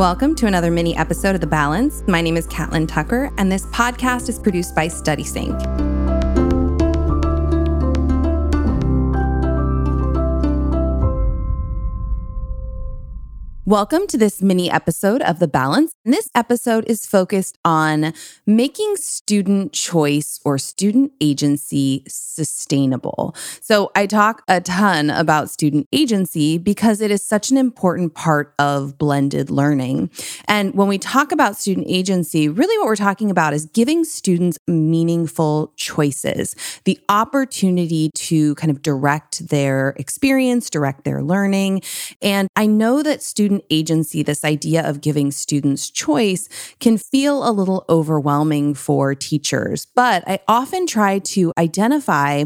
Welcome to another mini episode of The Balance. My name is Catlin Tucker, and this podcast is produced by StudySync. Welcome to this mini episode of The Balance. This episode is focused on making student choice or student agency sustainable. So, I talk a ton about student agency because it is such an important part of blended learning. And when we talk about student agency, really what we're talking about is giving students meaningful choices, the opportunity to kind of direct their experience, direct their learning. And I know that student agency, this idea of giving students choice, can feel a little overwhelming for teachers. But I often try to identify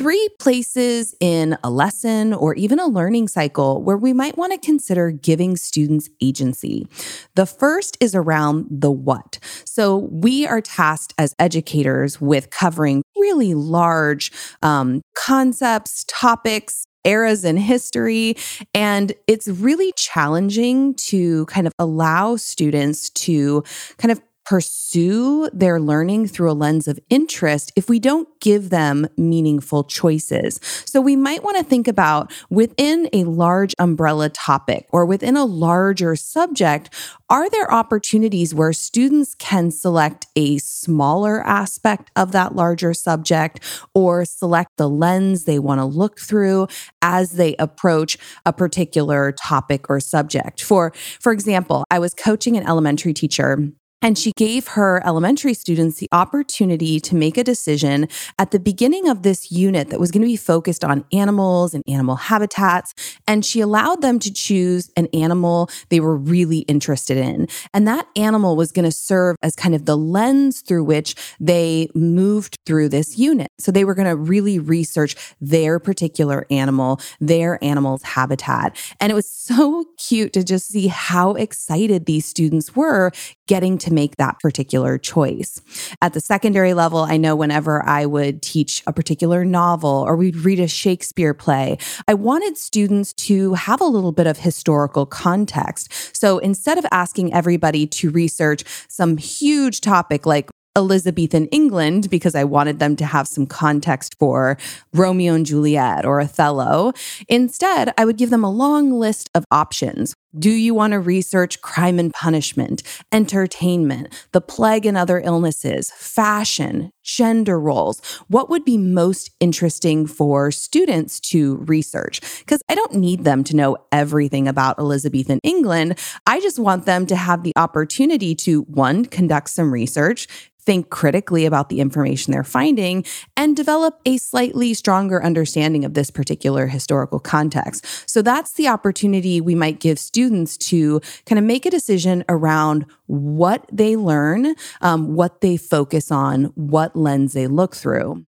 three places in a lesson or even a learning cycle where we might want to consider giving students agency. The first is around the what. So we are tasked as educators with covering really large um, concepts, topics, eras in history. And it's really challenging to kind of allow students to kind of pursue their learning through a lens of interest if we don't give them meaningful choices. So we might want to think about within a large umbrella topic or within a larger subject, are there opportunities where students can select a smaller aspect of that larger subject or select the lens they want to look through as they approach a particular topic or subject? For for example, I was coaching an elementary teacher and she gave her elementary students the opportunity to make a decision at the beginning of this unit that was going to be focused on animals and animal habitats. And she allowed them to choose an animal they were really interested in. And that animal was going to serve as kind of the lens through which they moved through this unit. So they were going to really research their particular animal, their animal's habitat. And it was so cute to just see how excited these students were getting to make that particular choice. At the secondary level, I know whenever I would teach a particular novel or we'd read a Shakespeare play, I wanted students to have a little bit of historical context. So instead of asking everybody to research some huge topic like Elizabethan England because I wanted them to have some context for Romeo and Juliet or Othello. Instead, I would give them a long list of options. Do you want to research crime and punishment, entertainment, the plague and other illnesses, fashion, gender roles? What would be most interesting for students to research? Because I don't need them to know everything about Elizabethan England. I just want them to have the opportunity to, one, conduct some research, think critically about the information they're finding, and develop a slightly stronger understanding of this particular historical context. So that's the opportunity we might give students to kind of make a decision around what they learn, um, what they focus on, what lens they look through.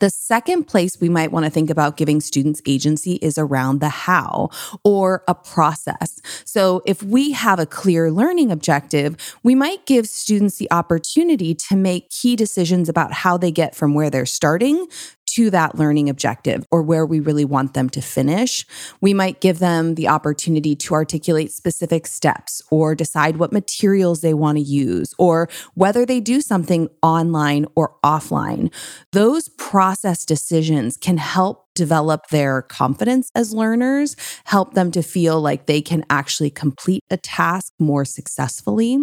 The second place we might want to think about giving students agency is around the how or a process. So, if we have a clear learning objective, we might give students the opportunity to make key decisions about how they get from where they're starting to that learning objective or where we really want them to finish. We might give them the opportunity to articulate specific steps or decide what materials they want to use or whether they do something online or offline. Those process decisions can help develop their confidence as learners, help them to feel like they can actually complete a task more successfully.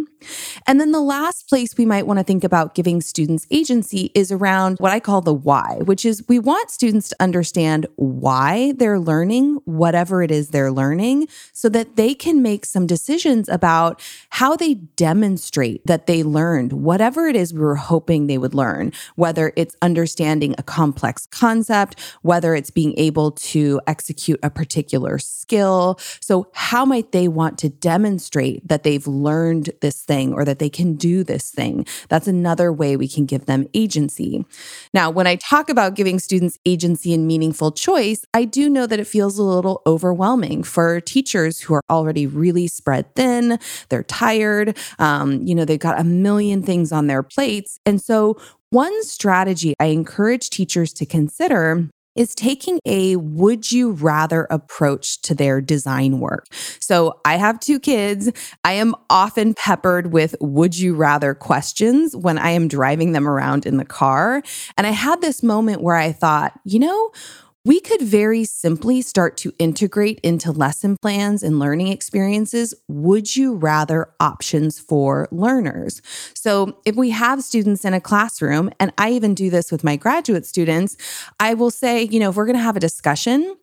And then the last place we might want to think about giving students agency is around what I call the why, which is we want students to understand why they're learning whatever it is they're learning so that they can make some decisions about how they demonstrate that they learned whatever it is we were hoping they would learn, whether it's understanding a complex concept, whether it's it's being able to execute a particular skill. So, how might they want to demonstrate that they've learned this thing or that they can do this thing? That's another way we can give them agency. Now, when I talk about giving students agency and meaningful choice, I do know that it feels a little overwhelming for teachers who are already really spread thin. They're tired. Um, you know, they've got a million things on their plates. And so, one strategy I encourage teachers to consider is taking a would you rather approach to their design work. So I have two kids. I am often peppered with would you rather questions when I am driving them around in the car. And I had this moment where I thought, you know, we could very simply start to integrate into lesson plans and learning experiences would you rather options for learners. So, if we have students in a classroom, and I even do this with my graduate students, I will say, you know, if we're going to have a discussion,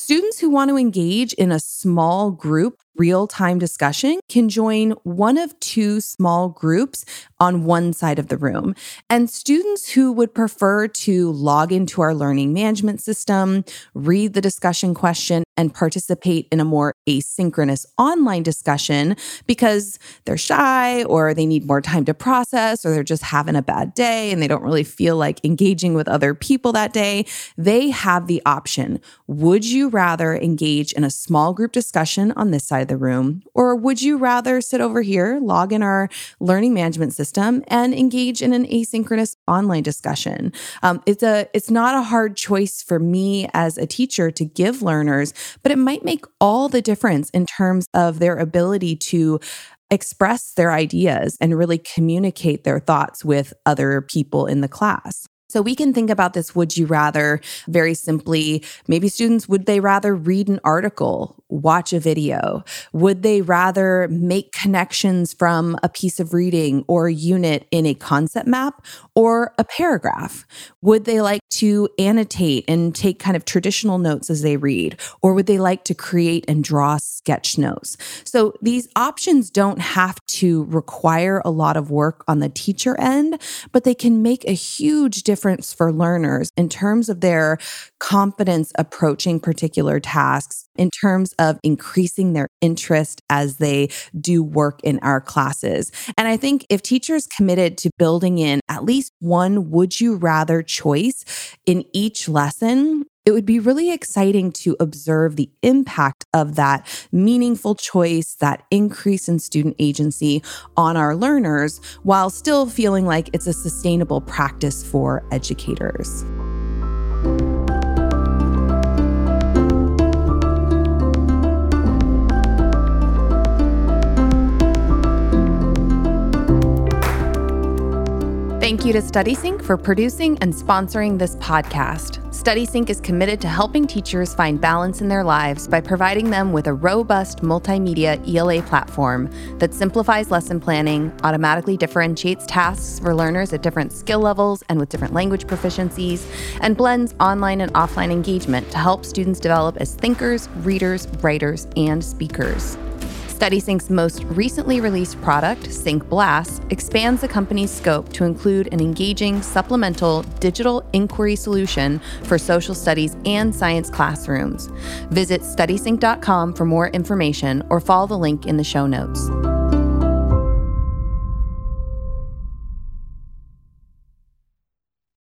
Students who want to engage in a small group real time discussion can join one of two small groups on one side of the room. And students who would prefer to log into our learning management system, read the discussion question, and participate in a more asynchronous online discussion because they're shy or they need more time to process or they're just having a bad day and they don't really feel like engaging with other people that day, they have the option. Would you rather engage in a small group discussion on this side the room? Or would you rather sit over here, log in our learning management system, and engage in an asynchronous online discussion? Um, it's a it's not a hard choice for me as a teacher to give learners, but it might make all the difference in terms of their ability to express their ideas and really communicate their thoughts with other people in the class. So we can think about this would you rather very simply. Maybe students, would they rather read an article, watch a video? Would they rather make connections from a piece of reading or a unit in a concept map or a paragraph? Would they like to annotate and take kind of traditional notes as they read? Or would they like to create and draw sketch notes? So these options don't have to require a lot of work on the teacher end, but they can make a huge difference difference for learners in terms of their confidence approaching particular tasks, in terms of increasing their interest as they do work in our classes. And I think if teachers committed to building in at least one would you rather choice in each lesson, it would be really exciting to observe the impact of that meaningful choice, that increase in student agency on our learners, while still feeling like it's a sustainable practice for educators. Thank you to StudySync for producing and sponsoring this podcast. StudySync is committed to helping teachers find balance in their lives by providing them with a robust multimedia ELA platform that simplifies lesson planning, automatically differentiates tasks for learners at different skill levels and with different language proficiencies, and blends online and offline engagement to help students develop as thinkers, readers, writers, and speakers. StudySync's most recently released product, Sync Blast, expands the company's scope to include an engaging supplemental digital inquiry solution for social studies and science classrooms. Visit studysync.com for more information or follow the link in the show notes.